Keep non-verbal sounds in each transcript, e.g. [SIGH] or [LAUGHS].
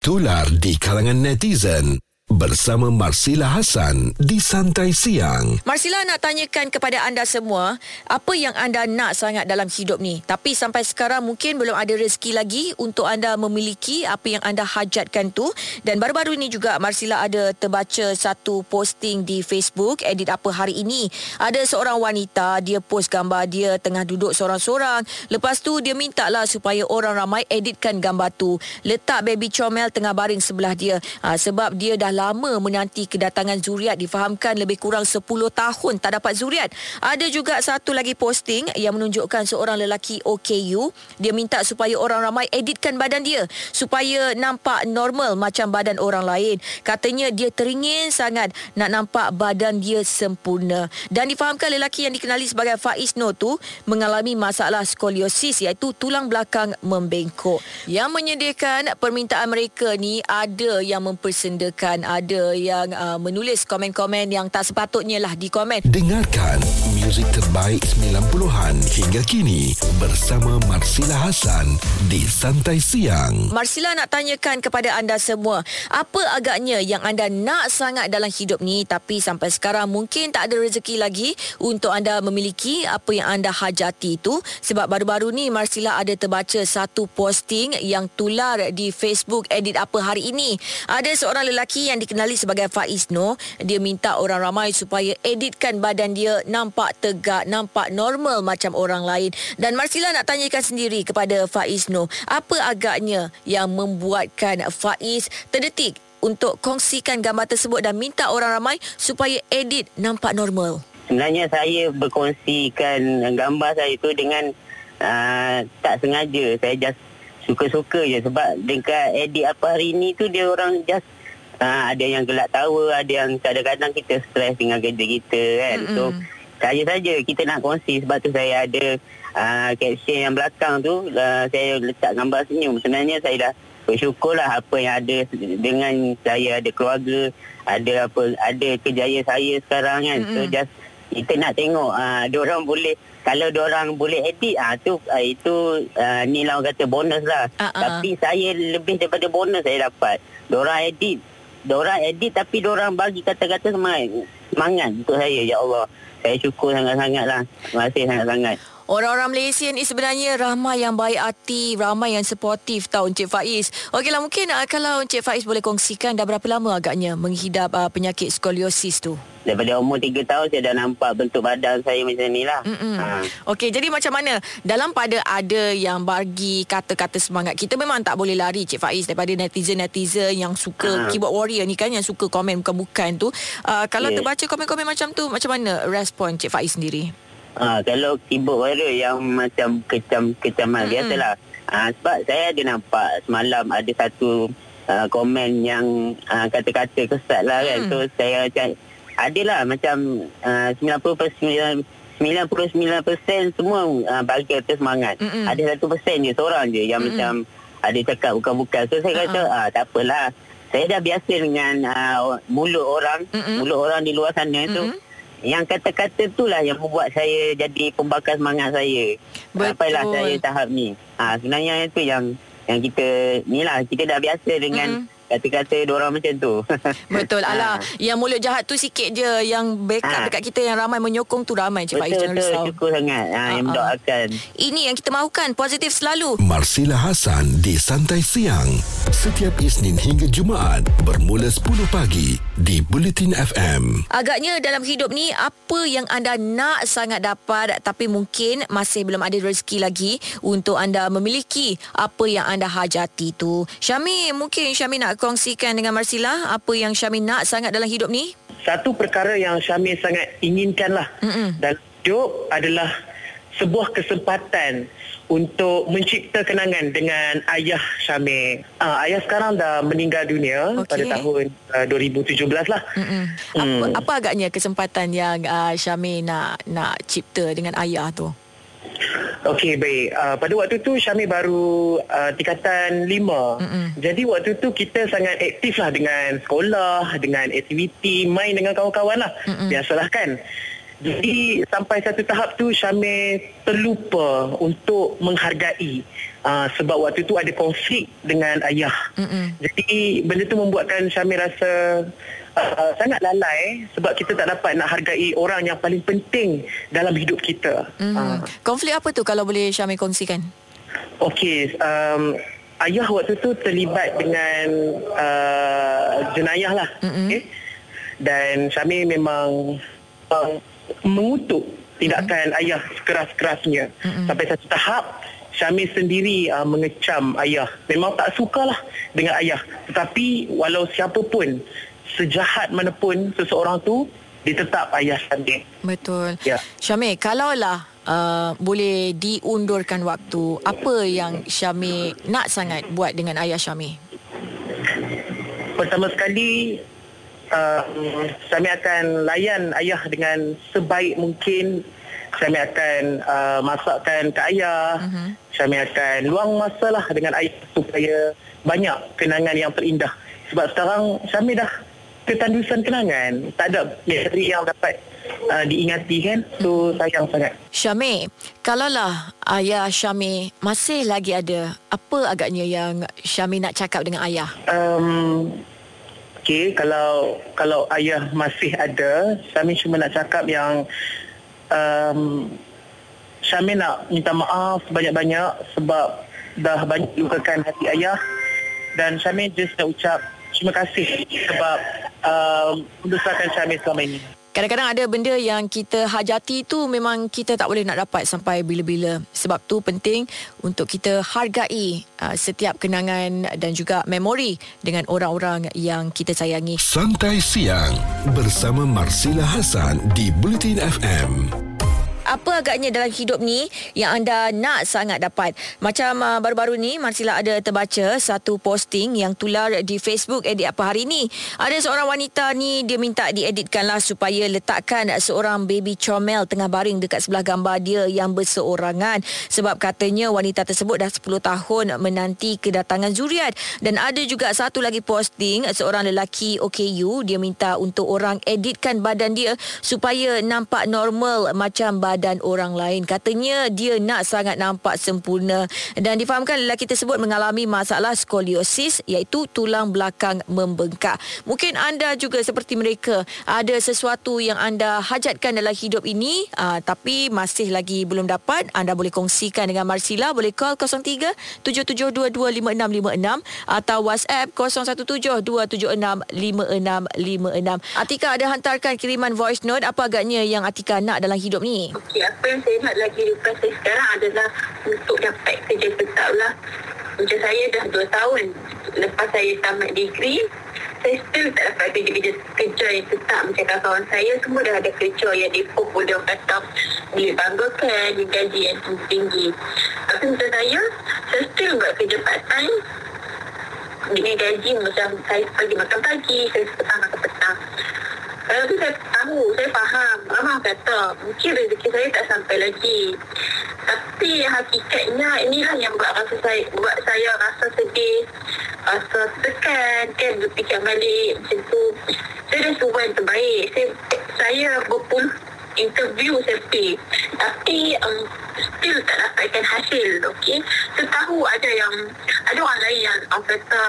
tular di kalangan netizen bersama Marsila Hasan di Santai Siang. Marsila nak tanyakan kepada anda semua, apa yang anda nak sangat dalam hidup ni? Tapi sampai sekarang mungkin belum ada rezeki lagi untuk anda memiliki apa yang anda hajatkan tu. Dan baru-baru ini juga Marsila ada terbaca satu posting di Facebook, edit apa hari ini. Ada seorang wanita, dia post gambar dia tengah duduk seorang-seorang. Lepas tu dia minta lah supaya orang ramai editkan gambar tu. Letak baby comel tengah baring sebelah dia. Ha, sebab dia dah lama menanti kedatangan zuriat difahamkan lebih kurang 10 tahun tak dapat zuriat. Ada juga satu lagi posting yang menunjukkan seorang lelaki OKU. Dia minta supaya orang ramai editkan badan dia supaya nampak normal macam badan orang lain. Katanya dia teringin sangat nak nampak badan dia sempurna. Dan difahamkan lelaki yang dikenali sebagai Faiz Noh tu mengalami masalah skoliosis iaitu tulang belakang membengkok. Yang menyedihkan permintaan mereka ni ada yang mempersendakan ada yang uh, menulis komen-komen yang tak sepatutnya lah di komen. Dengarkan muzik terbaik 90-an hingga kini bersama Marsila Hasan di Santai Siang. Marsila nak tanyakan kepada anda semua, apa agaknya yang anda nak sangat dalam hidup ni tapi sampai sekarang mungkin tak ada rezeki lagi untuk anda memiliki apa yang anda hajati itu sebab baru-baru ni Marsila ada terbaca satu posting yang tular di Facebook edit apa hari ini. Ada seorang lelaki yang dikenali sebagai Faiz Noh, dia minta orang ramai supaya editkan badan dia nampak tegak, nampak normal macam orang lain. Dan Marsila nak tanyakan sendiri kepada Faiz Noh, apa agaknya yang membuatkan Faiz terdetik untuk kongsikan gambar tersebut dan minta orang ramai supaya edit nampak normal? Sebenarnya saya berkongsikan gambar saya itu dengan uh, tak sengaja. Saya just suka-suka je sebab dekat edit apa hari ni tu dia orang just uh, ada yang gelak tawa, ada yang kadang-kadang kita stres dengan kerja kita kan. Mm-hmm. So saya saja kita nak kongsi sebab tu saya ada uh, caption yang belakang tu uh, saya letak gambar senyum. Sebenarnya saya dah bersyukurlah apa yang ada dengan saya ada keluarga, ada apa ada kejayaan saya sekarang kan. Mm-hmm. So just kita nak tengok uh, orang boleh kalau orang boleh edit ah tu uh, itu uh, ni lah orang kata bonus lah. Uh-uh. Tapi saya lebih daripada bonus saya dapat. Orang edit Diorang edit tapi diorang bagi kata-kata semangat. Semangat untuk saya, Ya Allah. Saya syukur sangat-sangat lah. Terima kasih sangat-sangat. Orang-orang Malaysia ni sebenarnya ramai yang baik hati, ramai yang supportif tau Encik Faiz. Okeylah mungkin uh, kalau Encik Faiz boleh kongsikan dah berapa lama agaknya menghidap uh, penyakit skoliosis tu? Daripada umur 3 tahun saya dah nampak bentuk badan saya macam ni lah. Ha. Okey, jadi macam mana? Dalam pada ada yang bagi kata-kata semangat, kita memang tak boleh lari Cik Faiz daripada netizen-netizen yang suka ha. keyboard warrior ni kan, yang suka komen bukan-bukan tu. Uh, kalau yeah. terbaca komen-komen macam tu, macam mana respon Cik Faiz sendiri? Ha, kalau keyboard warrior yang macam kecam-kecaman hmm. biasalah. Ha, sebab saya ada nampak semalam ada satu uh, komen yang uh, kata-kata kesat lah kan. Hmm. So saya macam adalah macam uh, 90% 99% semua uh, bagi kata semangat. Mm-mm. Ada satu persen je seorang je yang Mm-mm. macam ada cakap bukan-bukan. So saya uh-huh. kata ah tak apalah. Saya dah biasa dengan uh, mulut orang, Mm-mm. mulut orang di luar sana Mm-mm. tu yang kata-kata itulah yang membuat saya jadi pembakar semangat saya. Betul. Sampailah saya tahap ni. Ha, sebenarnya itu yang yang kita ni lah kita dah biasa dengan mm kata-kata orang macam tu. [LAUGHS] Betul. Alah, ha. yang mulut jahat tu sikit je yang backup ha. dekat kita yang ramai menyokong tu ramai Cik Faiz. Betul, betul. Syukur sangat ha, ha, yang mendoakan. Ini yang kita mahukan, positif selalu. Marsila Hasan di Santai Siang. Setiap Isnin hingga Jumaat bermula 10 pagi di Bulletin FM. Agaknya dalam hidup ni, apa yang anda nak sangat dapat tapi mungkin masih belum ada rezeki lagi untuk anda memiliki apa yang anda hajati tu. Syami, mungkin Syami nak kongsikan dengan Marsila apa yang Syamil nak sangat dalam hidup ni? Satu perkara yang Syamil sangat inginkan lah dalam hidup adalah sebuah kesempatan untuk mencipta kenangan dengan ayah Syamil. Uh, ayah sekarang dah meninggal dunia okay. pada tahun uh, 2017 lah. Hmm. Apa, apa agaknya kesempatan yang uh, Syamil nak nak cipta dengan ayah tu? Okey baik. Uh, pada waktu tu Syami baru uh, tingkatan lima. Mm-mm. Jadi waktu tu kita sangat aktif lah dengan sekolah, dengan aktiviti, main dengan kawan-kawan lah. Mm-mm. Biasalah kan. Jadi sampai satu tahap tu Syamil terlupa untuk menghargai uh, sebab waktu tu ada konflik dengan ayah. Mm-mm. Jadi benda tu membuatkan Syamil rasa uh, sangat lalai sebab kita tak dapat nak hargai orang yang paling penting dalam hidup kita. Mm. Uh. Konflik apa tu kalau boleh Syamil kongsikan? Okey, um, ayah waktu tu terlibat dengan uh, jenayah lah. Mm-hmm. Okay? Dan Syamil memang uh, mengutuk tindakan mm-hmm. ayah sekeras-kerasnya mm-hmm. sampai satu tahap Syamil sendiri uh, mengecam ayah memang tak sukalah dengan ayah tetapi walau siapa pun sejahat mana pun seseorang tu dia tetap ayah Syamil betul ya. Syamil kalaulah uh, boleh diundurkan waktu apa yang Syamil nak sangat buat dengan ayah Syamil pertama sekali uh, kami akan layan ayah dengan sebaik mungkin. Kami akan uh, masakkan ke ayah. Uh-huh. kami akan luang masa lah dengan ayah supaya banyak kenangan yang terindah. Sebab sekarang kami dah ketandusan kenangan. Tak ada materi yang dapat uh, diingati kan? So sayang sangat. Syamil kalaulah ayah Syamil masih lagi ada apa agaknya yang Syamil nak cakap dengan ayah? Um, okey kalau kalau ayah masih ada Syamil cuma nak cakap yang um, Syamil nak minta maaf banyak-banyak sebab dah banyak lukakan hati ayah dan Syamil just nak ucap terima kasih sebab um, membesarkan Syamil selama ini. Kadang-kadang ada benda yang kita hajati tu memang kita tak boleh nak dapat sampai bila-bila. Sebab tu penting untuk kita hargai uh, setiap kenangan dan juga memori dengan orang-orang yang kita sayangi. Santai siang bersama Marsila Hasan di Bulletin FM apa agaknya dalam hidup ni yang anda nak sangat dapat. Macam uh, baru-baru ni Marsila ada terbaca satu posting yang tular di Facebook edit apa hari ni. Ada seorang wanita ni dia minta dieditkanlah supaya letakkan seorang baby comel tengah baring dekat sebelah gambar dia yang berseorangan sebab katanya wanita tersebut dah 10 tahun menanti kedatangan zuriat dan ada juga satu lagi posting seorang lelaki OKU dia minta untuk orang editkan badan dia supaya nampak normal macam badan badan orang lain. Katanya dia nak sangat nampak sempurna dan difahamkan lelaki tersebut mengalami masalah skoliosis iaitu tulang belakang membengkak. Mungkin anda juga seperti mereka ada sesuatu yang anda hajatkan dalam hidup ini aa, ah, tapi masih lagi belum dapat. Anda boleh kongsikan dengan Marsila. Boleh call 03 77225656 atau WhatsApp 0172765656. Atika ada hantarkan kiriman voice note apa agaknya yang Atika nak dalam hidup ni? Okey apa yang saya nak lagi lepas saya sekarang adalah untuk dapat kerja tetap lah. Macam saya dah 2 tahun lepas saya tamat degree saya still tak dapat kerja, kerja, kerja yang tetap. Macam kawan saya semua dah ada kerja yang di pun dia kata dia banggakan dia gaji yang tinggi. Tapi untuk saya saya still buat kerja part time dengan gaji macam saya pergi makan pagi saya petang makan petang. Kalau tu saya tahu, saya faham. Mama kata, mungkin rezeki saya tak sampai lagi. Tapi hakikatnya inilah yang buat rasa saya, buat saya rasa sedih, rasa tekan, kan berfikir balik macam tu. Saya dah cuba yang terbaik. Saya, saya berpuluh interview pergi. Tapi um, still tak dapatkan hasil. Okay? Saya tahu ada yang, ada orang lain yang orang kata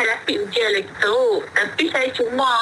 hadapi ujian lagi tu. Tapi saya cuma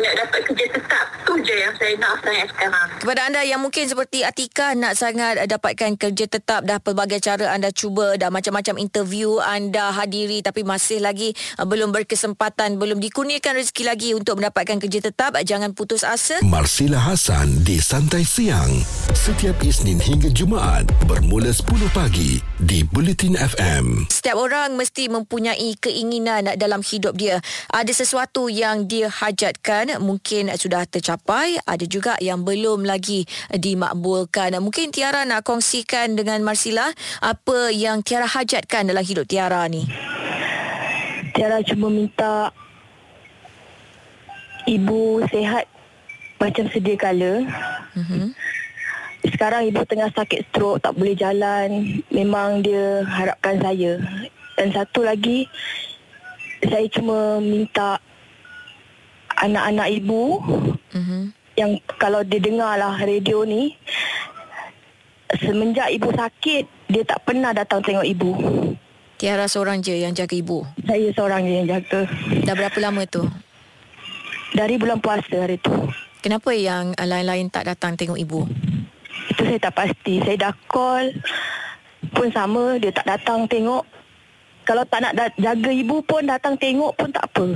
nak dapat kerja tetap. Tu je yang saya nak saya sekarang. Kepada anda yang mungkin seperti Atika nak sangat dapatkan kerja tetap dah pelbagai cara anda cuba dah macam-macam interview anda hadiri tapi masih lagi uh, belum berkesempatan belum dikurniakan rezeki lagi untuk mendapatkan kerja tetap jangan putus asa. Marsila Hasan di Santai Siang setiap Isnin hingga Jumaat bermula 10 pagi di Bulletin FM. Setiap orang mesti mempunyai keinginan dalam hidup dia. Ada sesuatu yang dia hajatkan mungkin sudah tercapai. Ada juga yang belum lagi dimakbulkan. Mungkin Tiara nak kongsikan dengan Marsila apa yang Tiara hajatkan dalam hidup Tiara ni? Tiara cuma minta ibu sehat macam sedia kala. Mm-hmm. sekarang ibu tengah sakit stroke tak boleh jalan. Memang dia harapkan saya. Dan satu lagi saya cuma minta anak-anak ibu mm-hmm. yang kalau dia dengar lah radio ni semenjak ibu sakit dia tak pernah datang tengok ibu. Tiara seorang je yang jaga ibu. Saya seorang je yang jaga. Dah berapa lama tu? Dari bulan puasa hari tu. Kenapa yang lain-lain tak datang tengok ibu? Itu saya tak pasti. Saya dah call pun sama dia tak datang tengok. Kalau tak nak jaga ibu pun datang tengok pun tak apa.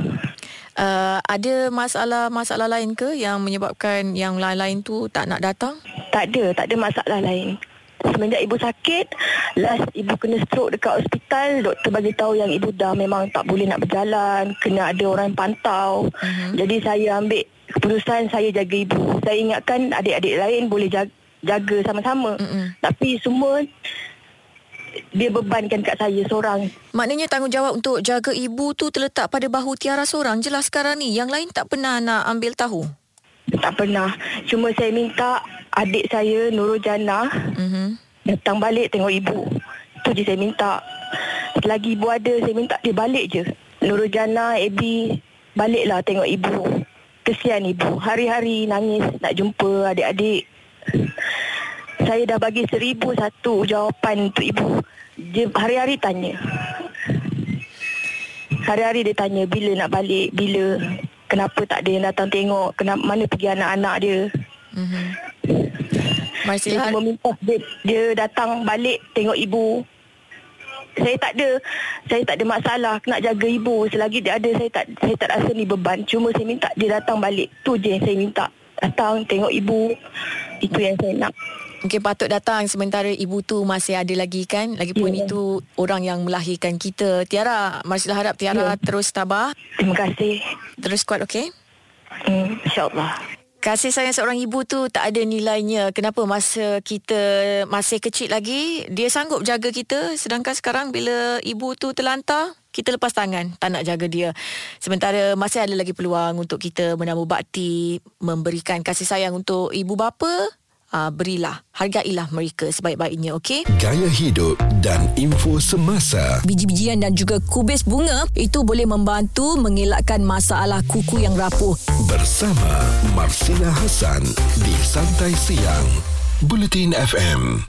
Uh, ada masalah-masalah lain ke yang menyebabkan yang lain-lain tu tak nak datang? Tak ada, tak ada masalah lain. Semenjak ibu sakit, last ibu kena stroke dekat hospital, doktor bagi tahu yang ibu dah memang tak boleh nak berjalan, kena ada orang pantau. Uh-huh. Jadi saya ambil keputusan saya jaga ibu. Saya ingatkan adik-adik lain boleh jaga, jaga sama-sama. Uh-huh. Tapi semua dia bebankan kat saya seorang. Maknanya tanggungjawab untuk jaga ibu tu terletak pada bahu Tiara seorang. Jelas sekarang ni yang lain tak pernah nak ambil tahu. Tak pernah. Cuma saya minta adik saya Nurul Jana uh-huh. datang balik tengok ibu. Itu je saya minta. Selagi ibu ada saya minta dia balik je. Nurul Jana, Ebi baliklah tengok ibu. Kesian ibu. Hari-hari nangis nak jumpa adik-adik. Saya dah bagi seribu satu jawapan untuk ibu. Dia hari-hari tanya. Hari-hari dia tanya bila nak balik, bila. Kenapa tak ada yang datang tengok, kenapa mana pergi anak-anak dia. Mm-hmm. Saya cuma minta dia, dia datang balik tengok ibu. Saya tak ada saya tak ada masalah nak jaga ibu selagi dia ada saya tak saya tak rasa ni beban cuma saya minta dia datang balik tu je yang saya minta datang tengok ibu itu yang saya nak Mungkin patut datang sementara ibu tu masih ada lagi kan. Lagipun yeah. itu orang yang melahirkan kita. Tiara, Marsila harap Tiara yeah. terus tabah. Terima kasih. Terus kuat, okey? Hmm, InsyaAllah. Kasih sayang seorang ibu tu tak ada nilainya. Kenapa masa kita masih kecil lagi, dia sanggup jaga kita. Sedangkan sekarang bila ibu tu terlantar, kita lepas tangan, tak nak jaga dia. Sementara masih ada lagi peluang untuk kita menambah bakti, memberikan kasih sayang untuk ibu bapa, uh, berilah, hargailah mereka sebaik-baiknya, okey? Gaya hidup dan info semasa. Biji-bijian dan juga kubis bunga itu boleh membantu mengelakkan masalah kuku yang rapuh. Bersama Marsila Hasan di Santai Siang. Bulletin FM.